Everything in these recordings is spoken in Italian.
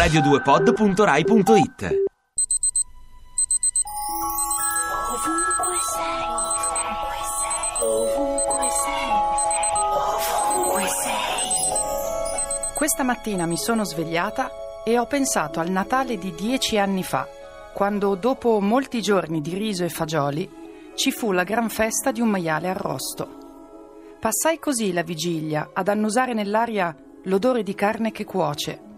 radio2pod.rai.it Questa mattina mi sono svegliata e ho pensato al Natale di dieci anni fa, quando dopo molti giorni di riso e fagioli ci fu la gran festa di un maiale arrosto. Passai così la vigilia ad annusare nell'aria l'odore di carne che cuoce,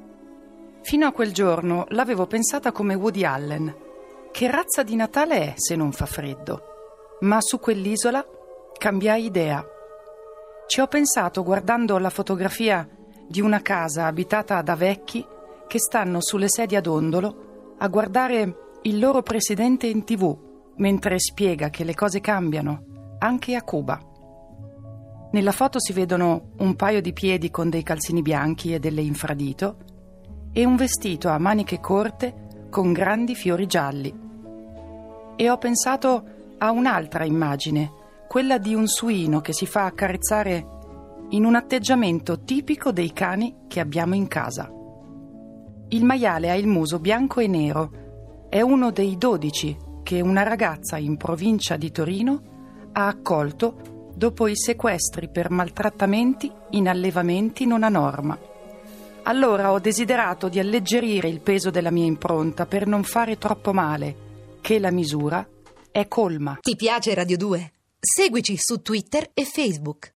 Fino a quel giorno l'avevo pensata come Woody Allen. Che razza di Natale è se non fa freddo? Ma su quell'isola cambiai idea. Ci ho pensato guardando la fotografia di una casa abitata da vecchi che stanno sulle sedie a dondolo a guardare il loro presidente in tv mentre spiega che le cose cambiano anche a Cuba. Nella foto si vedono un paio di piedi con dei calzini bianchi e delle infradito e un vestito a maniche corte con grandi fiori gialli. E ho pensato a un'altra immagine, quella di un suino che si fa accarezzare in un atteggiamento tipico dei cani che abbiamo in casa. Il maiale ha il muso bianco e nero. È uno dei dodici che una ragazza in provincia di Torino ha accolto dopo i sequestri per maltrattamenti in allevamenti non a norma. Allora ho desiderato di alleggerire il peso della mia impronta per non fare troppo male, che la misura è colma. Ti piace Radio 2? Seguici su Twitter e Facebook.